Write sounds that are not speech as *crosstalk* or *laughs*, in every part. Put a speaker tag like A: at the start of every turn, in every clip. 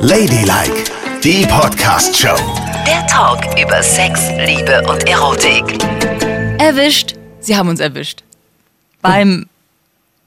A: Ladylike, die Podcast-Show.
B: Der Talk über Sex, Liebe und Erotik.
C: Erwischt. Sie haben uns erwischt. Beim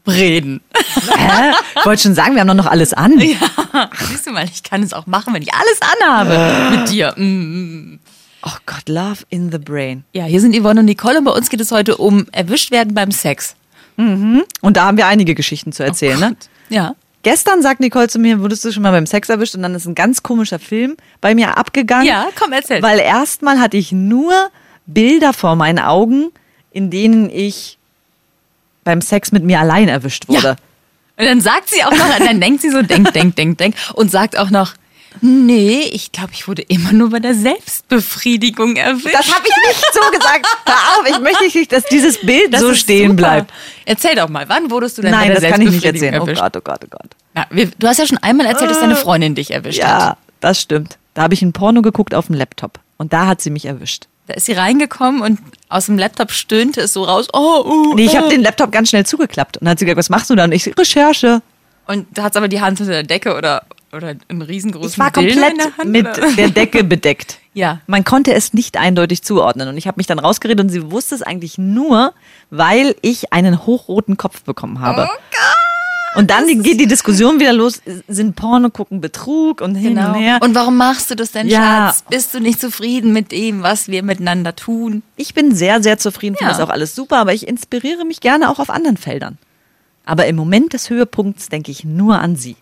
C: Reden.
D: Hä? Ich wollte schon sagen, wir haben doch noch alles an.
C: Siehst du mal, ich kann es auch machen, wenn ich alles anhabe mit dir. Mm.
D: Oh Gott, Love in the Brain.
C: Ja, hier sind Yvonne und Nicole und bei uns geht es heute um erwischt werden beim Sex.
D: Und da haben wir einige Geschichten zu erzählen. ne?
C: Ja.
D: Gestern sagt Nicole zu mir, wurdest du schon mal beim Sex erwischt? Und dann ist ein ganz komischer Film bei mir abgegangen.
C: Ja, komm, erzähl.
D: Weil erstmal hatte ich nur Bilder vor meinen Augen, in denen ich beim Sex mit mir allein erwischt wurde.
C: Und dann sagt sie auch noch, dann denkt sie so, denk, denk, denk, denk und sagt auch noch, nee, ich glaube, ich wurde immer nur bei der Selbstbefriedigung erwischt.
D: Das habe ich nicht so gesagt. Hör auf, ich möchte nicht, dass dieses Bild
C: Das
D: so stehen
C: super.
D: bleibt.
C: Erzähl doch mal, wann wurdest du denn
D: Nein,
C: bei der
D: das kann ich nicht erzählen. Oh
C: erwischt?
D: Gott, oh Gott, oh Gott.
C: Na, wir, du hast ja schon einmal erzählt, dass deine Freundin dich erwischt hat.
D: Ja, das stimmt. Da habe ich ein Porno geguckt auf dem Laptop. Und da hat sie mich erwischt.
C: Da ist sie reingekommen und aus dem Laptop stöhnte es so raus. Oh, uh,
D: Nee, ich habe
C: oh.
D: den Laptop ganz schnell zugeklappt. Und dann hat sie gesagt, was machst du da? Und ich, Recherche.
C: Und da hat aber die Hand unter der Decke oder, oder einen riesengroßen
D: Ich war komplett
C: Hand,
D: mit
C: oder?
D: der Decke *laughs* bedeckt.
C: Ja.
D: Man konnte es nicht eindeutig zuordnen. Und ich habe mich dann rausgeredet und sie wusste es eigentlich nur, weil ich einen hochroten Kopf bekommen habe.
C: Oh Gott!
D: Und dann die, geht die Diskussion *laughs* wieder los, sind Porno gucken Betrug und hin
C: Genau.
D: und her.
C: Und warum machst du das denn,
D: Ja.
C: Schatz? Bist du nicht zufrieden mit dem, was wir miteinander tun?
D: Ich bin sehr, sehr zufrieden, finde
C: Ja.
D: das auch alles super, aber ich inspiriere mich gerne auch auf anderen Feldern. Aber im Moment des Höhepunkts denke ich nur an sie.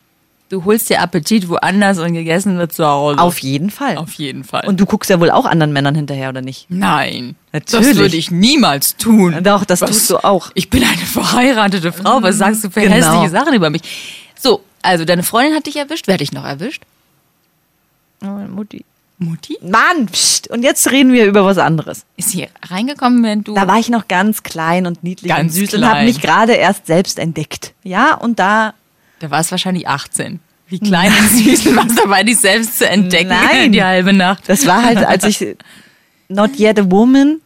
C: Du holst dir Appetit woanders und gegessen wird zu Hause.
D: Auf jeden Fall.
C: Auf jeden Fall.
D: Und du guckst ja wohl auch anderen Männern hinterher, oder nicht?
C: Nein, das
D: Natürlich.
C: würde ich niemals tun.
D: Doch, das tust du auch.
C: Ich bin eine verheiratete Frau. Was sagst du für
D: Genau.
C: hässliche Sachen über mich? So, also deine Freundin hat dich erwischt. Wer hat dich noch erwischt?
D: Mutti.
C: Mutti?
D: Mann, pst. und jetzt reden wir über was anderes.
C: Ist sie reingekommen, wenn du...
D: Da war ich noch ganz klein und niedlich
C: Ganz
D: und süß und
C: klein.
D: habe mich gerade erst selbst entdeckt. Ja, und da
C: Da war es wahrscheinlich 18. Wie klein und *laughs* süß du warst dabei, dich selbst zu entdecken.
D: Nein.
C: Die halbe Nacht.
D: das war halt, als ich not yet a woman,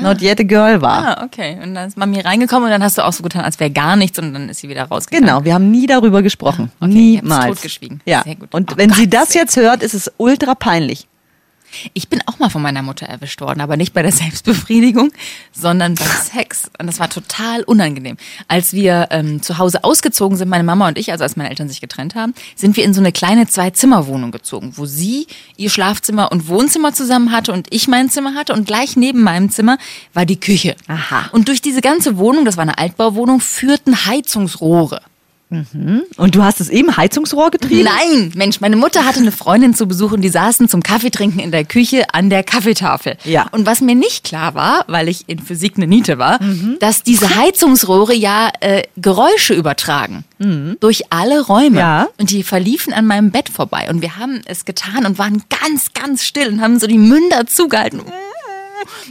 D: not yet a girl war.
C: Ah, okay. Und dann ist Mami reingekommen und dann hast du auch so getan, als wäre gar nichts und dann ist sie wieder rausgegangen.
D: Genau, wir haben nie darüber gesprochen.
C: Okay, ihr habt's
D: Niemals.
C: totgeschwiegen.
D: Ja.
C: Sehr gut.
D: Und
C: Oh
D: wenn sie
C: Gott,
D: das
C: sehr
D: jetzt hört, ist es ultra peinlich.
C: Ich bin auch mal von meiner Mutter erwischt worden, aber nicht bei der *laughs* Selbstbefriedigung, sondern beim Sex. Und das war total unangenehm. Als wir ähm, zu Hause ausgezogen sind, meine Mama und ich, also als meine Eltern sich getrennt haben, sind wir in so eine kleine Zwei-Zimmer-Wohnung gezogen, wo sie ihr Schlafzimmer und Wohnzimmer zusammen hatte und ich mein Zimmer hatte und gleich neben meinem Zimmer war die Küche.
D: Aha.
C: Und durch diese ganze Wohnung, das war eine Altbauwohnung, führten Heizungsrohre.
D: Und du hast es eben Heizungsrohr getrieben?
C: Nein, Mensch, meine Mutter hatte eine Freundin zu Besuch und die saßen zum Kaffeetrinken in der Küche an der Kaffeetafel.
D: Ja.
C: Und was mir nicht klar war, weil ich in Physik eine Niete war, dass diese Heizungsrohre ja äh, Geräusche übertragen. Durch alle Räume.
D: Ja.
C: Und die verliefen an meinem Bett vorbei. Und wir haben es getan und waren ganz, ganz still und haben so die Münder zugehalten.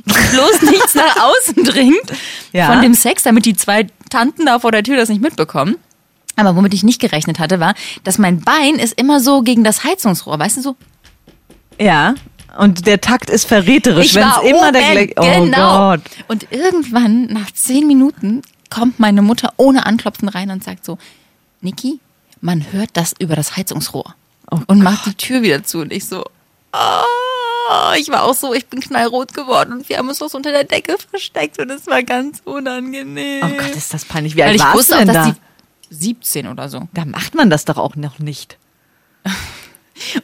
C: Bloß *laughs* nichts nach außen dringt
D: Ja.
C: von dem Sex, damit die zwei Tanten da vor der Tür das nicht mitbekommen. Aber womit ich nicht gerechnet hatte, war, dass mein Bein ist immer so gegen das Heizungsrohr, weißt du so?
D: Ja. Und der Takt ist verräterisch, wenn es immer der gleiche. Oh
C: genau.
D: Gott.
C: Und irgendwann, nach zehn Minuten, kommt meine Mutter ohne Anklopfen rein und sagt so, Niki, man hört das über das Heizungsrohr.
D: Oh
C: und macht die Tür wieder zu. Und ich so, ah, ich war auch so, ich bin knallrot geworden und wir haben uns auch so unter der Decke versteckt und es war ganz unangenehm.
D: Oh Gott, ist das peinlich. Wie
C: Weil
D: alt
C: ich
D: warst
C: wusste
D: du
C: auch,
D: denn
C: dass
D: da?
C: Die 17 oder so.
D: Da macht man das doch auch noch nicht. *laughs*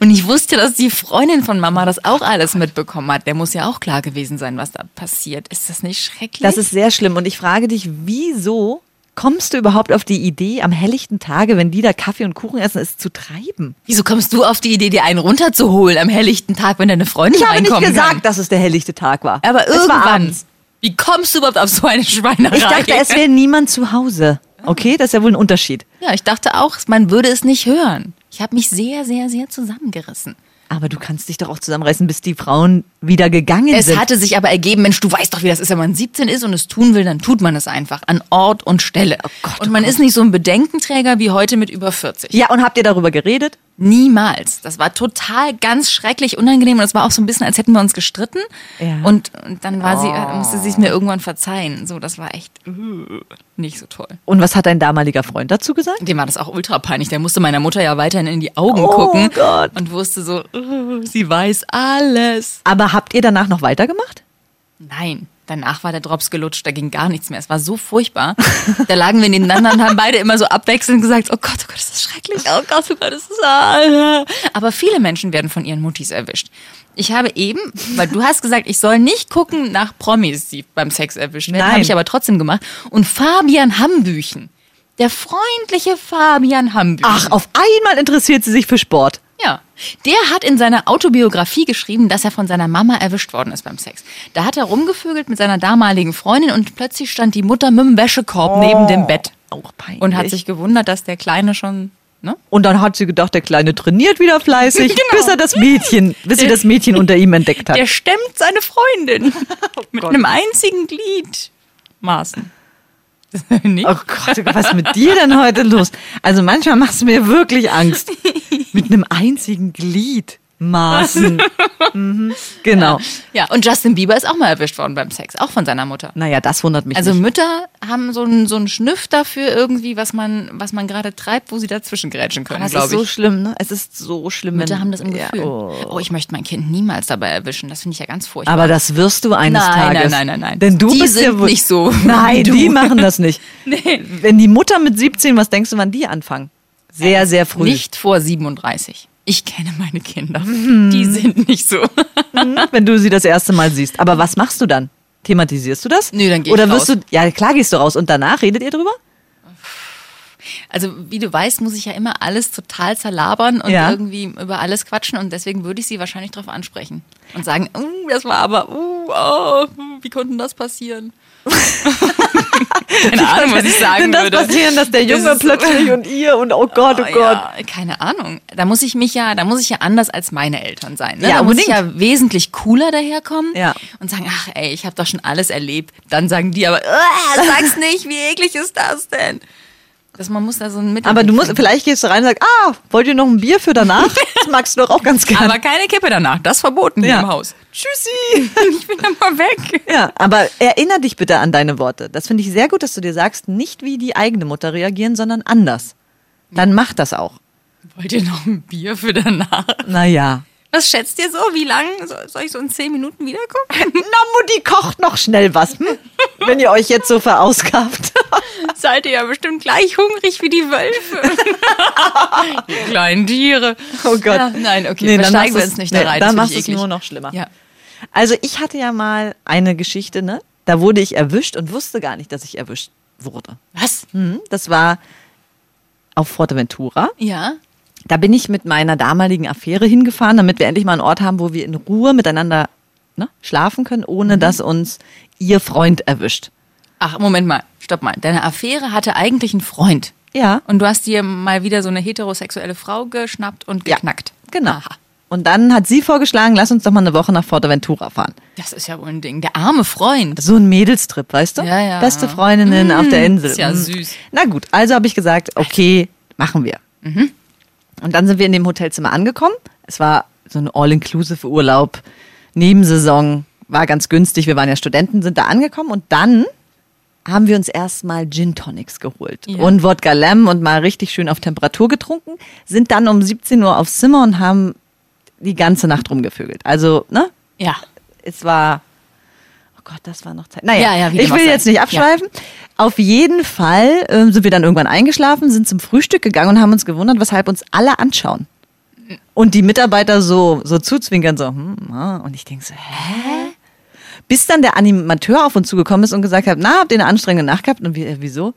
C: Und ich wusste, dass die Freundin von Mama das auch alles mitbekommen hat. Der muss ja auch klar gewesen sein, was da passiert. Ist das nicht schrecklich?
D: Das ist sehr schlimm. Und ich frage dich, wieso kommst du überhaupt auf die Idee, am helllichten Tage, wenn die da Kaffee und Kuchen essen, es zu treiben?
C: Wieso kommst du auf die Idee, dir einen runterzuholen am helllichten Tag, wenn deine Freundin
D: Ich habe nicht gesagt,
C: kann?
D: dass es der helllichte Tag war.
C: Aber
D: es war
C: irgendwann.
D: abends.
C: Wie kommst du überhaupt auf so eine Schweinerei?
D: Ich dachte, es wäre niemand zu Hause. Okay, das ist ja wohl ein Unterschied.
C: Ja, ich dachte auch, man würde es nicht hören. Ich habe mich sehr, sehr, sehr zusammengerissen.
D: Aber du kannst dich doch auch zusammenreißen, bis die Frauen wieder gegangen
C: Es
D: sind.
C: hatte sich aber ergeben, Mensch, du weißt doch, wie das ist, wenn man 17 ist und es tun will, dann tut man es einfach an Ort und Stelle.
D: Gott,
C: und
D: oh
C: man
D: Gott.
C: ist nicht so ein Bedenkenträger wie heute mit über 40.
D: ja, und habt ihr darüber geredet?
C: Niemals. Das war total ganz schrecklich unangenehm und es war auch so ein bisschen, als hätten wir uns gestritten.
D: Ja.
C: Und, und dann war sie, äh, musste sie es mir irgendwann verzeihen. So, das war echt uh, nicht so toll.
D: Und was hat dein damaliger Freund dazu gesagt?
C: Dem war das auch ultra peinlich. Der musste meiner Mutter ja weiterhin in die Augen
D: Oh
C: gucken
D: Gott.
C: und wusste so, uh, sie weiß alles.
D: Aber habt ihr danach noch weitergemacht?
C: Nein, danach war der Drops gelutscht, da ging gar nichts mehr. Es war so furchtbar. *laughs* Da lagen wir nebeneinander und haben beide immer so abwechselnd gesagt, oh Gott, oh Gott, ist das schrecklich, oh Gott, oh Gott, ist das... ah. Aber viele Menschen werden von ihren Muttis erwischt. Ich habe eben, weil du hast gesagt, ich soll nicht gucken nach Promis, die beim Sex erwischt werden, habe ich aber trotzdem gemacht. Und Fabian Hambüchen, der freundliche Fabian Hambüchen.
D: Ach, auf einmal interessiert sie sich für Sport.
C: Ja. Der hat in seiner Autobiografie geschrieben, dass er von seiner Mama erwischt worden ist beim Sex. Da hat er rumgevögelt mit seiner damaligen Freundin und plötzlich stand die Mutter mit dem Wäschekorb neben dem Bett
D: Auch peinlich.
C: und hat sich gewundert, dass der Kleine schon, ne?
D: Und dann hat sie gedacht, der Kleine trainiert wieder fleißig, *laughs* bis er das Mädchen, bis sie das Mädchen unter ihm entdeckt hat.
C: Der stemmt seine Freundin *laughs* mit einem einzigen Glied. *laughs* Nicht?
D: Oh Gott, oh Gott, was ist mit dir denn heute los? Also manchmal machst du mir wirklich Angst. *laughs* Mit einem einzigen Glied. Maßen. *laughs* Mhm, genau.
C: Ja, und Justin Bieber ist auch mal erwischt worden beim Sex, auch von seiner Mutter.
D: Naja, das wundert mich
C: Also
D: nicht.
C: Mütter haben so einen so einen Schnüff dafür irgendwie, was man was man gerade treibt, wo sie dazwischen grätschen können, glaube
D: ist
C: ich.
D: so schlimm, ne? Es ist so schlimm.
C: Mütter haben das im
D: Ja,
C: Gefühl.
D: oh.
C: oh. ich möchte mein Kind niemals dabei erwischen. Das finde ich ja ganz furchtbar.
D: Aber das wirst du eines
C: Nein,
D: Tages.
C: nein, nein, nein, nein.
D: Denn du
C: Die
D: bist ja
C: sind
D: wohl-
C: nicht so *laughs*
D: Nein,
C: wie du.
D: die machen das nicht. *laughs* Wenn die Mutter mit 17, was denkst du, wann die anfangen? Sehr, sehr früh.
C: nicht vor 37. Ich kenne meine Kinder.
D: Mhm.
C: Die sind nicht so.
D: wenn du sie das erste Mal siehst. Aber was machst du dann? Thematisierst du das?
C: Nö, dann geh ich
D: Oder wirst
C: raus.
D: du, ja klar gehst du raus und danach redet ihr drüber?
C: Also wie du weißt, muss ich ja immer alles total zerlabern und
D: Ja.
C: irgendwie über alles quatschen und deswegen würde ich sie wahrscheinlich darauf ansprechen und sagen, uh, das war aber, uh, oh, wie konnte das passieren? Keine Ahnung, was ich sagen
D: Denn das
C: würde.
D: passieren, dass der Junge
C: Das
D: plötzlich und ihr und oh Gott, oh,
C: Oh,
D: Gott.
C: Ja, keine Ahnung. Da muss ich mich ja, da muss ich ja anders als meine Eltern sein. Ne?
D: Ja,
C: da muss ich
D: unbedingt.
C: ja wesentlich cooler daherkommen
D: Ja.
C: und sagen, ach ey, ich habe doch schon alles erlebt. Dann sagen die aber, "Ah, sag's nicht, wie eklig ist das denn? Das, man muss da so ein Mittel.
D: Aber du musst, vielleicht gehst du rein und sagst, ah, wollt ihr noch ein Bier für danach? *laughs* Das magst du doch auch ganz gerne.
C: Aber keine Kippe danach. Das ist verboten hier
D: Ja.
C: im Haus.
D: Tschüssi. *laughs*
C: Ich bin dann mal weg.
D: Ja, aber erinnere dich bitte an deine Worte. Das finde ich sehr gut, dass du dir sagst, nicht wie die eigene Mutter reagieren, sondern anders. Dann mach das auch.
C: Wollt ihr noch ein Bier für danach?
D: Naja.
C: Was schätzt ihr so? Wie lang? So- Soll ich so in zehn Minuten wiederkommen?
D: Na, Mutti kocht noch schnell was, hm? *laughs* wenn ihr euch jetzt so verausgabt. *laughs*
C: Seid ihr ja bestimmt gleich hungrig wie die Wölfe. *laughs* die kleinen Tiere.
D: Oh Gott.
C: Ja, nein, okay,
D: Nee, dann machst
C: wir uns nicht
D: nee,
C: da rein.
D: Dann
C: ich
D: es nur noch schlimmer.
C: Ja.
D: Also ich hatte ja mal eine Geschichte, ne? Da wurde ich erwischt und wusste gar nicht, dass ich erwischt wurde.
C: Was?
D: Hm, Das war auf Forteventura.
C: Ja.
D: Da bin ich mit meiner damaligen Affäre hingefahren, damit wir endlich mal einen Ort haben, wo wir in Ruhe miteinander ne, schlafen können, ohne
C: Mhm.
D: dass uns ihr Freund erwischt.
C: Ach, Moment mal. Stopp mal. Deine Affäre hatte eigentlich einen Freund.
D: Ja,
C: Und du hast dir mal wieder so eine heterosexuelle Frau geschnappt und
D: Ja,
C: geknackt.
D: genau.
C: Aha.
D: Und dann hat sie vorgeschlagen, lass uns doch mal eine Woche nach Forteventura fahren.
C: Das ist ja wohl ein Ding. Der arme Freund.
D: So ein Mädelstrip, weißt du?
C: Ja, ja.
D: Beste Freundinnen auf der Insel.
C: ist ja
D: Mm.
C: süß.
D: Na gut, also habe ich gesagt, okay, machen wir.
C: Mhm.
D: Und dann sind wir in dem Hotelzimmer angekommen. Es war so ein All-Inclusive-Urlaub, Nebensaison, war ganz günstig. Wir waren ja Studenten, sind da angekommen und dann haben wir uns erstmal Gin Tonics geholt
C: Ja.
D: und Wodka Lem und mal richtig schön auf Temperatur getrunken, sind dann um 17 Uhr aufs Zimmer und haben die ganze Nacht rumgevögelt. Also, ne?
C: Ja.
D: es war. Oh Gott, das war noch Zeit. Naja,
C: Ja, ja,
D: ich will jetzt nicht abschweifen. Auf jeden Fall ähm, sind wir dann irgendwann eingeschlafen, sind zum Frühstück gegangen und haben uns gewundert, weshalb uns alle anschauen. Und die Mitarbeiter so, so zuzwinkern, so, hm, und ich denke so, hä? Bis dann der Animateur auf uns zugekommen ist und gesagt hat, na, habt ihr eine anstrengende Nacht gehabt? Und wir, äh, wieso?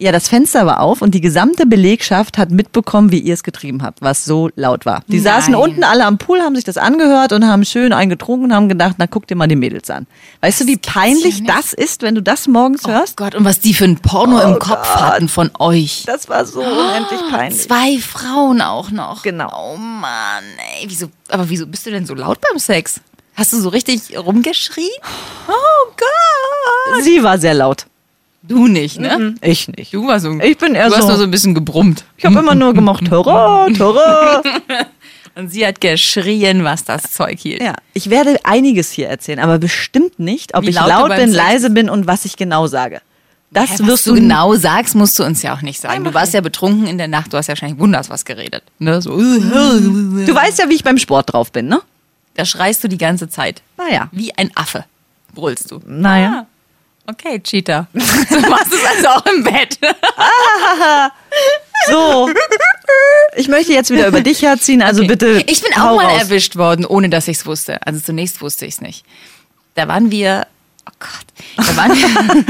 D: Ja, das Fenster war auf und die gesamte Belegschaft hat mitbekommen, wie ihr es getrieben habt, was so laut war. Die saßen
C: Nein.
D: unten alle am Pool, haben sich das angehört und haben schön eingetrunken und haben gedacht, na guck dir mal die Mädels an. Weißt du, wie peinlich
C: ja
D: das ist, wenn du das morgens
C: Oh
D: hörst?
C: Gott, und was die für ein Porno
D: Oh
C: im Kopf hatten von euch.
D: Das war so unendlich peinlich.
C: Zwei Frauen auch noch.
D: Genau.
C: Oh Mann, ey. Wieso, aber wieso bist du denn so laut beim Sex? Hast du so richtig rumgeschrien? Oh Gott.
D: Sie war sehr laut.
C: Du nicht, ne?
D: Ich nicht.
C: Du warst so,
D: Ich bin eher
C: du hast
D: so-
C: nur so ein bisschen gebrummt.
D: Ich habe immer nur gemocht, Horror, Horror. *laughs*
C: Und sie hat geschrien, was das Zeug hielt.
D: Ja, ich werde einiges hier erzählen, aber bestimmt nicht, ob
C: Wie
D: ich
C: laut
D: laut bin,
C: Sex
D: leise bin und was ich genau sage. Das
C: Hä, was
D: wirst
C: du genau sagst, musst du uns ja auch nicht sagen. Du warst ja betrunken in der Nacht, du hast ja wahrscheinlich wunders was geredet. Ne? So,
D: Du weißt ja, wie ich beim Sport drauf bin, ne?
C: da schreist du die ganze Zeit.
D: Naja.
C: Wie ein Affe brüllst du.
D: Naja.
C: Ah, okay, Cheater. *laughs* Du machst es also auch im Bett. *laughs*
D: So. Ich möchte jetzt wieder über dich herziehen, also bitte.
C: Ich bin auch mal
D: raus.
C: erwischt worden, ohne dass ich es wusste. Also zunächst wusste ich es nicht. Da waren wir, oh Gott, da waren wir,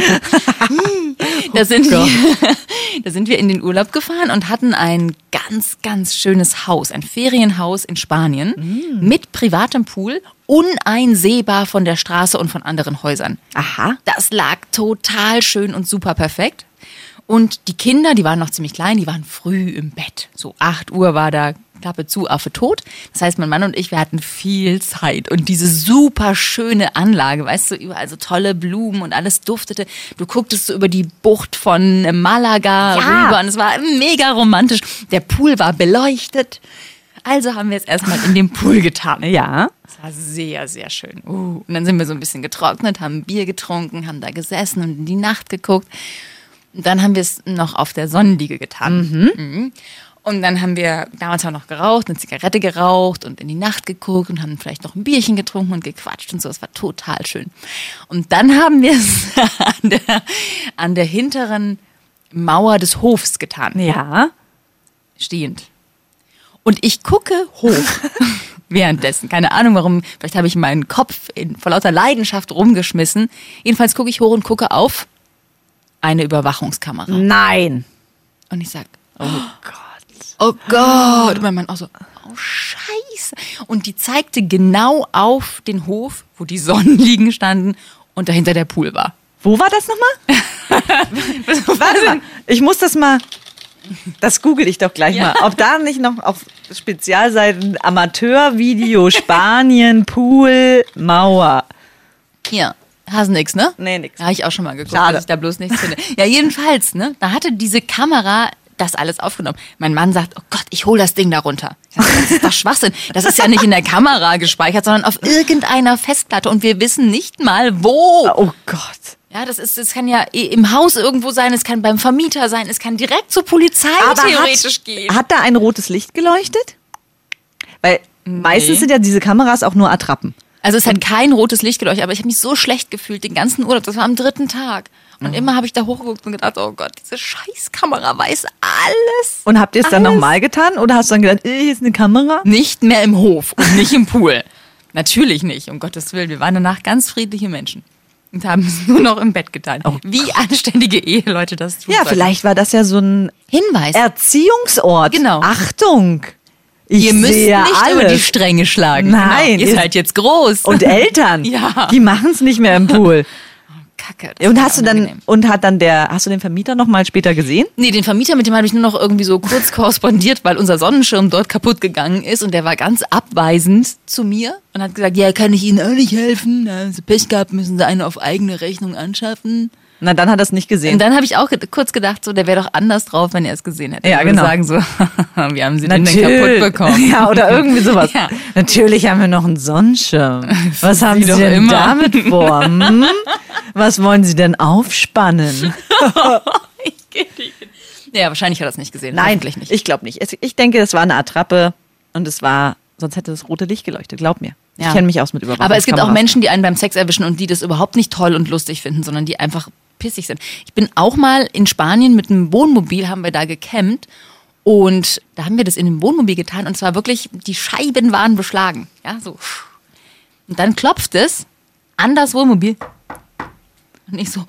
C: *laughs* da, sind wir da sind wir in den Urlaub gefahren und hatten ein ganz, ganz schönes Haus, ein Ferienhaus in Spanien mit privatem Pool, uneinsehbar von der Straße und von anderen Häusern.
D: Aha.
C: Das lag total schön und super perfekt. Und die Kinder, die waren noch ziemlich klein, die waren früh im Bett. So 8 Uhr war da Klappe zu, Affe tot. Das heißt, mein Mann und ich, wir hatten viel Zeit. Und diese super schöne Anlage, weißt du, überall so tolle Blumen und alles duftete. Du gucktest so über die Bucht von Malaga
D: Ja.
C: rüber und es war mega romantisch. Der Pool war beleuchtet. Also haben wir es erstmal in den Pool getan.
D: Ja.
C: Es war sehr, sehr schön. Uh. Und dann sind wir so ein bisschen getrocknet, haben Bier getrunken, haben da gesessen und in die Nacht geguckt. Und dann haben wir es noch auf der Sonnenliege getan. Mhm. Und dann haben wir damals auch noch geraucht, eine Zigarette geraucht und in die Nacht geguckt und haben vielleicht noch ein Bierchen getrunken und gequatscht und so. Es war total schön. Und dann haben wir es *laughs* an der, an der hinteren Mauer des Hofs getan
D: Ja.
C: stehend. Und ich gucke hoch *laughs* währenddessen. Keine Ahnung warum. Vielleicht habe ich meinen Kopf in, vor lauter Leidenschaft rumgeschmissen. Jedenfalls gucke ich hoch und gucke auf eine Überwachungskamera.
D: Nein.
C: Und ich sag, oh Gott. Oh Gott. Und mein Mann auch so, oh Scheiße. Und die zeigte genau auf den Hof, wo die Sonnenliegen standen und dahinter der Pool war.
D: Wo war das nochmal? *laughs* Warte mal. Ich muss das mal. Das google ich doch gleich
C: Ja.
D: mal. Ob da nicht noch auf Spezialseiten Amateurvideo *laughs* Spanien Pool Mauer.
C: Hier, hast nix, ne?
D: Nee, nix.
C: Da habe ich auch schon mal geguckt,
D: Schade.
C: dass ich da bloß nichts finde. Ja, jedenfalls, ne? Da hatte diese Kamera das alles aufgenommen. Mein Mann sagt, oh Gott, ich hol das Ding da runter. Das ist doch Schwachsinn. Das ist ja nicht in der Kamera gespeichert, sondern auf irgendeiner Festplatte und wir wissen nicht mal wo.
D: Oh Gott.
C: Ja, das ist, das kann ja im Haus irgendwo sein, es kann beim Vermieter sein, es kann direkt zur Polizei theoretisch
D: hat,
C: gehen.
D: hat da ein rotes Licht geleuchtet? Weil meistens sind ja diese Kameras auch nur Attrappen.
C: Also es hat kein rotes Licht geleuchtet, aber ich habe mich so schlecht gefühlt den ganzen Urlaub. Das war am dritten Tag. Und immer habe ich da hochgeguckt und gedacht, oh Gott, diese Scheißkamera weiß alles.
D: Und habt ihr es dann nochmal getan? Oder hast du dann gedacht, hier ist eine Kamera?
C: Nicht mehr im Hof und nicht im Pool. Natürlich nicht, um Gottes Willen. Wir waren danach ganz friedliche Menschen. Und haben es nur noch im Bett getan. Wie anständige Eheleute das tun
D: Ja,
C: sollten.
D: vielleicht war das ja so ein
C: Hinweis.
D: Erziehungsort.
C: Genau.
D: Achtung. Ich
C: ihr müsst nicht
D: alles.
C: über die Stränge schlagen.
D: Nein,
C: Genau. Ihr
D: ihr-
C: seid jetzt groß.
D: Und Eltern, *laughs*
C: Ja.
D: die machen es nicht mehr im Pool. *laughs*
C: Kacke.
D: Und hast du dann und hat dann der hast du den Vermieter noch mal später gesehen?
C: Nee, den Vermieter, mit dem habe ich nur noch irgendwie so kurz *laughs* korrespondiert, weil unser Sonnenschirm dort kaputt gegangen ist und der war ganz abweisend zu mir und hat gesagt, ja, kann ich Ihnen auch nicht helfen. Da haben Sie Pech gehabt, müssen Sie einen auf eigene Rechnung anschaffen.
D: Na, dann hat er es nicht
C: Und
D: gesehen.
C: dann habe ich auch kurz gedacht, so, der wäre doch anders drauf, wenn er es gesehen hätte.
D: Ja,
C: würde
D: genau.
C: sagen so, *laughs* wie haben Sie den denn kaputt bekommen?
D: Ja, oder irgendwie sowas. *laughs*
C: Ja.
D: Natürlich haben wir noch einen Sonnenschirm. *laughs* Was haben
C: Sie
D: Sie denn
C: immer.
D: damit vor? Hm? Was wollen Sie denn aufspannen?
C: Ja, wahrscheinlich hat er es nicht gesehen.
D: Nein,
C: Hoffentlich nicht.
D: ich glaube nicht. Ich denke, es war eine Attrappe und es war, sonst hätte das rote Licht geleuchtet. Glaub mir. Ich
C: Ja.
D: kenne mich aus mit Überwachung.
C: Aber es gibt auch Menschen, die einen beim Sex erwischen und die das überhaupt nicht toll und lustig finden, sondern die einfach pissig sind. Ich bin auch mal in Spanien mit einem Wohnmobil, haben wir da gecampt und da haben wir das in dem Wohnmobil getan und zwar wirklich, die Scheiben waren beschlagen. Ja, so. Und dann klopft es an das Wohnmobil und ich so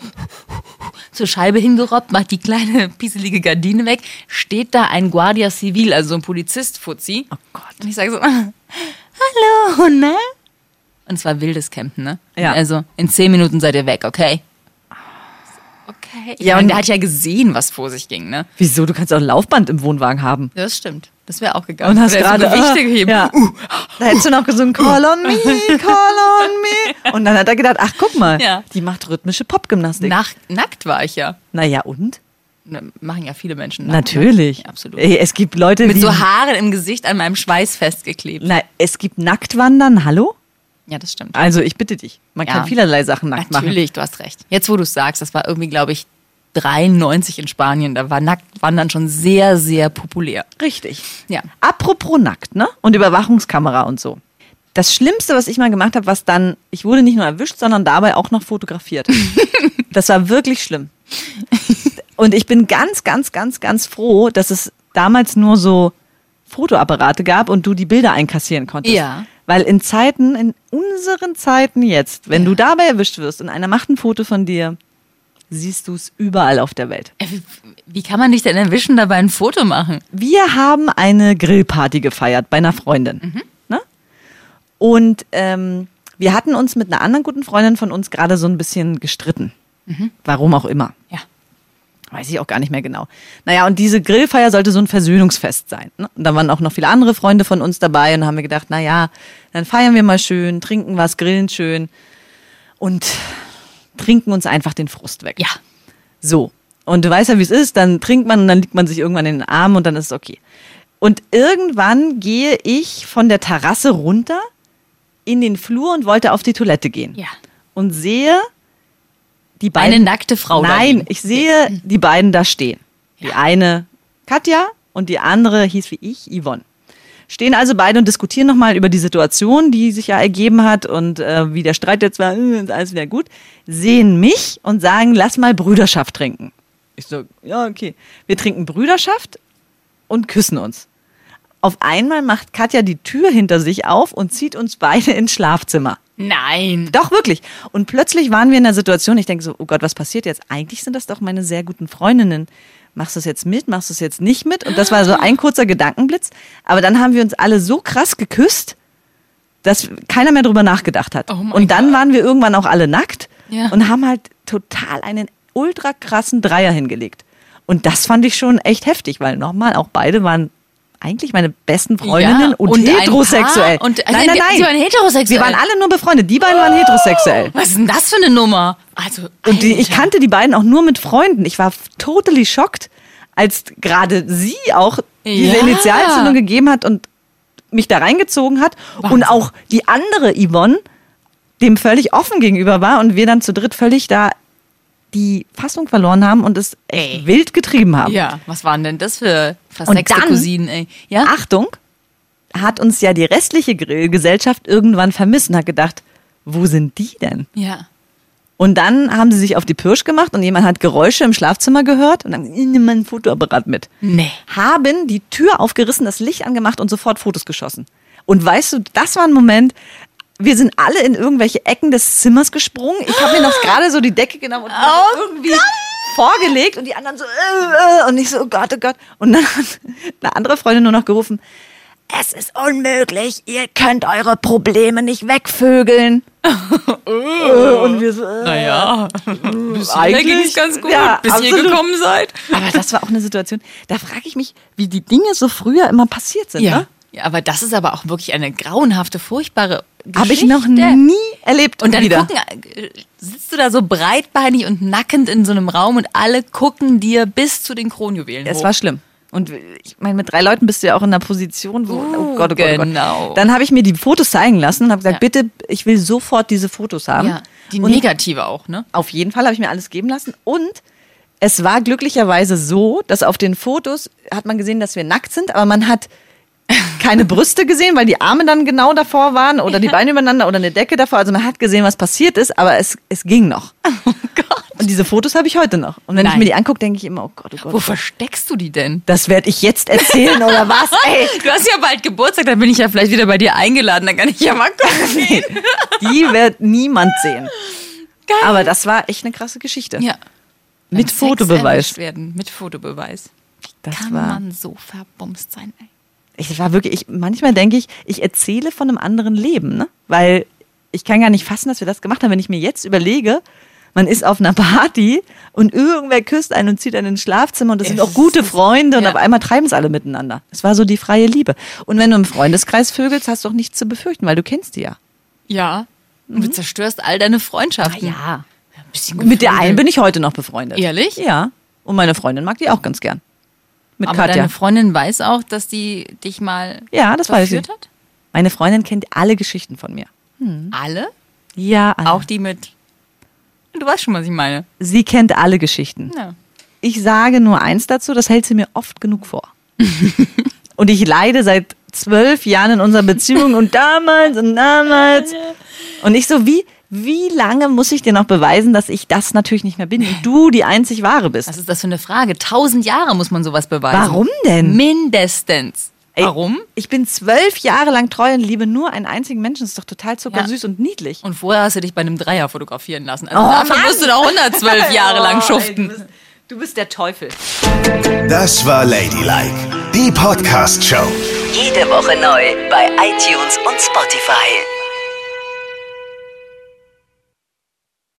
C: *laughs* zur Scheibe hingerobbt, macht die kleine pieselige Gardine weg, steht da ein Guardia Civil, also so ein Polizist-Fuzzi. Oh Gott. Und ich sage so, *laughs* hallo, ne? Und es war wildes Campen, ne?
D: Ja.
C: Also in zehn Minuten seid ihr weg, okay? Okay. okay.
D: Ja,
C: Ja,
D: und-
C: der hat ja gesehen, was vor sich ging, ne?
D: Wieso? Du kannst auch ein Laufband im Wohnwagen haben.
C: Das stimmt. Das wäre auch gegangen.
D: Und hast
C: Oder so
D: gerade
C: Gewichte
D: ah. Ja. Da hättest du noch gesungen, Call on me, *laughs* call on me. Und dann hat er gedacht, ach guck mal,
C: Ja.
D: die macht rhythmische Popgymnastik.
C: Nach, nackt war ich ja.
D: naja, und?
C: Ne, Machen ja viele Menschen. nackt,
D: Natürlich.
C: Ne? Absolut.
D: Ey, es gibt Leute,
C: Mit
D: die.
C: so Haaren im Gesicht an meinem Schweiß festgeklebt.
D: Na, es gibt Nacktwandern, hallo?
C: Ja, das stimmt.
D: Also ich bitte dich. Man
C: Ja.
D: kann vielerlei Sachen nackt machen.
C: Natürlich, du hast recht. Jetzt, wo du es sagst, das war irgendwie, glaube ich, 93 in Spanien. Da war Nacktwandern schon sehr, sehr populär.
D: Richtig.
C: Ja.
D: Apropos nackt, ne? Und Überwachungskamera und so. Das Schlimmste, was ich mal gemacht habe, was dann, ich wurde nicht nur erwischt, sondern dabei auch noch fotografiert. *laughs* das war wirklich schlimm. Und ich bin ganz, ganz, ganz, ganz froh, dass es damals nur so Fotoapparate gab und du die Bilder einkassieren konntest.
C: Ja.
D: Weil in Zeiten, in unseren Zeiten jetzt, wenn du dabei erwischt wirst und einer macht ein Foto von dir, siehst du es überall auf der Welt.
C: Äh, Wie, kann man dich denn erwischen, dabei ein Foto machen?
D: Wir haben eine Grillparty gefeiert bei einer Freundin. Ne? Und ähm, wir hatten uns mit einer anderen guten Freundin von uns gerade so ein bisschen gestritten. Warum auch immer.
C: Ja.
D: Weiß ich auch gar nicht mehr genau. Naja, und diese Grillfeier sollte so ein Versöhnungsfest sein. Ne? Und da waren auch noch viele andere Freunde von uns dabei und haben wir gedacht, na ja, dann feiern wir mal schön, trinken was, grillen schön und trinken uns einfach den Frust weg.
C: Ja.
D: So. Und du weißt ja, wie es ist, dann trinkt man und dann liegt man sich irgendwann in den Arm und dann ist es okay. Und irgendwann gehe ich von der Terrasse runter in den Flur und wollte auf die Toilette gehen.
C: Ja.
D: Und sehe die beiden.
C: Eine nackte Frau
D: Nein, ich sehe die beiden da stehen. Die eine Katja und die andere hieß wie ich Yvonne. Stehen also beide und diskutieren nochmal über die Situation, die sich ja ergeben hat und äh, wie der Streit jetzt war, äh, ist alles wieder gut. Sehen mich und sagen, lass mal Brüderschaft trinken. Ich so, ja, okay. Wir trinken Brüderschaft und küssen uns. Auf einmal macht Katja die Tür hinter sich auf und zieht uns beide ins Schlafzimmer.
C: Nein.
D: Doch, wirklich. Und plötzlich waren wir in der Situation, ich denke so, oh Gott, was passiert jetzt? Eigentlich sind das doch meine sehr guten Freundinnen. Machst du es jetzt mit? Machst du es jetzt nicht mit? Und das war so ein kurzer Gedankenblitz. Aber dann haben wir uns alle so krass geküsst, dass keiner mehr drüber nachgedacht hat.
C: Oh
D: und dann
C: Gott.
D: waren wir irgendwann auch alle nackt
C: Ja.
D: und haben halt total einen ultra krassen Dreier hingelegt. Und das fand ich schon echt heftig, weil nochmal, auch beide waren eigentlich meine besten Freundinnen
C: Ja,
D: und,
C: und
D: heterosexuell.
C: Und-
D: nein, nein,
C: die-
D: nein.
C: sie waren heterosexuell.
D: Wir waren alle nur befreundet. Die beiden waren heterosexuell.
C: Was ist denn das für eine Nummer? Also,
D: Und die, ich kannte die beiden auch nur mit Freunden. Ich war totally schockt, als gerade sie auch diese
C: Ja.
D: Initialzündung gegeben hat und mich da reingezogen hat. Und auch die andere Yvonne dem völlig offen gegenüber war und wir dann zu dritt völlig da die Fassung verloren haben und es echt
C: Ey.
D: wild getrieben haben.
C: Ja, was waren denn das für
D: dann-
C: Cousinen, ey? Ja?
D: Achtung, hat uns ja die restliche Grillgesellschaft irgendwann vermisst und hat gedacht, wo sind die denn?
C: Ja.
D: Und dann haben sie sich auf die Pirsch gemacht und jemand hat Geräusche im Schlafzimmer gehört und dann nimm mal ein Fotoapparat mit.
C: Nee.
D: Haben die Tür aufgerissen, das Licht angemacht und sofort Fotos geschossen. Und weißt du, das war ein Moment, wir sind alle in irgendwelche Ecken des Zimmers gesprungen. Ich habe mir noch *gasps* gerade so die Decke genommen und
C: Oh
D: irgendwie vorgelegt und die anderen so äh, äh, und ich so, oh Gott, oh Gott. Und dann hat eine andere Freundin nur noch gerufen, es ist unmöglich, ihr könnt eure Probleme nicht wegvögeln. *laughs* Äh, und wir so, äh,
C: Naja, hierher
D: eigentlich-
C: ganz gut,
D: ja,
C: bis ihr
D: absolut.
C: gekommen seid.
D: Aber das war auch eine Situation, da frage ich mich, wie die Dinge so früher immer passiert sind.
C: Ja.
D: Ne?
C: Ja, aber das ist aber auch wirklich eine grauenhafte, furchtbare Geschichte.
D: Habe ich noch nie erlebt.
C: Und dann
D: wieder.
C: gucken, äh, sitzt du da so breitbeinig und nackend in so einem Raum und alle gucken dir bis zu den Kronjuwelen
D: Es
C: hoch.
D: war schlimm. Und ich meine, mit drei Leuten bist du ja auch in einer Position, wo, oh Gott, oh Gott, oh Gott.
C: genau.
D: Dann habe ich mir die Fotos zeigen lassen und habe gesagt,
C: Ja.
D: bitte, ich will sofort diese Fotos haben.
C: ja, die
D: und
C: negative auch, ne?
D: auf jeden Fall habe ich mir alles geben lassen. Und es war glücklicherweise so, dass auf den Fotos hat man gesehen, dass wir nackt sind, aber man hat keine Brüste gesehen, weil die Arme dann genau davor waren oder die Beine übereinander oder eine Decke davor. Also man hat gesehen, was passiert ist, aber es, es ging noch. *laughs*
C: Oh Gott.
D: Und diese Fotos habe ich heute noch. Und wenn ich
C: Nein.
D: mir die angucke, denke ich immer, oh Gott, oh Gott.
C: Wo
D: Oh Gott.
C: versteckst du die denn?
D: Das werde ich jetzt erzählen oder was? *laughs* Ey,
C: Du hast ja bald Geburtstag, dann bin ich ja vielleicht wieder bei dir eingeladen, dann kann ich ja mal gucken *laughs* gehen.
D: die wird niemand sehen.
C: Geil.
D: Aber das war echt eine krasse Geschichte.
C: ja.
D: Mit Fotobeweis.
C: Werden. Mit Fotobeweis.
D: Das
C: Kann
D: war,
C: man so verbumst sein, ey.
D: Ich war wirklich, ich, manchmal denke ich, ich erzähle von einem anderen Leben, ne? Weil ich kann gar nicht fassen, dass wir das gemacht haben. Wenn ich mir jetzt überlege, man ist auf einer Party und irgendwer küsst einen und zieht einen ins Schlafzimmer und das sind auch gute Freunde und
C: Ja.
D: auf einmal treiben es alle miteinander. Es war so die freie Liebe. Und wenn du im Freundeskreis vögelst, hast du auch nichts zu befürchten, weil du kennst die ja.
C: Ja. Und du zerstörst all deine Freundschaften.
D: Ja.
C: Ein
D: Mit der einen bin ich heute noch befreundet.
C: Ehrlich?
D: Ja. Und meine Freundin mag die auch ganz gern. Mit
C: Aber
D: Katja.
C: deine Freundin weiß auch, dass die dich mal
D: Ja, das weiß sie.
C: verführt hat?
D: Meine Freundin kennt alle Geschichten von mir.
C: Alle?
D: Ja, alle.
C: Auch die mit. Du weißt schon, was ich meine.
D: Sie kennt alle Geschichten.
C: Ja.
D: Ich sage nur eins dazu, das hält sie mir oft genug vor. *laughs* und ich leide seit zwölf Jahren in unserer Beziehung und damals und damals. Und ich so, wie, wie lange muss ich dir noch beweisen, dass ich das natürlich nicht mehr bin und du die einzig wahre bist?
C: Was ist das für eine Frage? Tausend Jahre muss man sowas beweisen.
D: Warum denn?
C: Mindestens.
D: Ey,
C: Warum?
D: Ich bin zwölf Jahre lang treu und liebe nur einen einzigen Menschen. Das ist doch total zuckersüß und niedlich.
C: Und vorher hast du dich bei einem Dreier fotografieren lassen. Also
D: Oh,
C: dafür
D: Mann!
C: musst du doch 112 *laughs* Jahre lang
D: Oh, ey,
C: schuften.
D: du, bist, du bist der Teufel.
A: Das war Ladylike, die Podcast-Show.
B: Jede Woche neu bei iTunes und Spotify.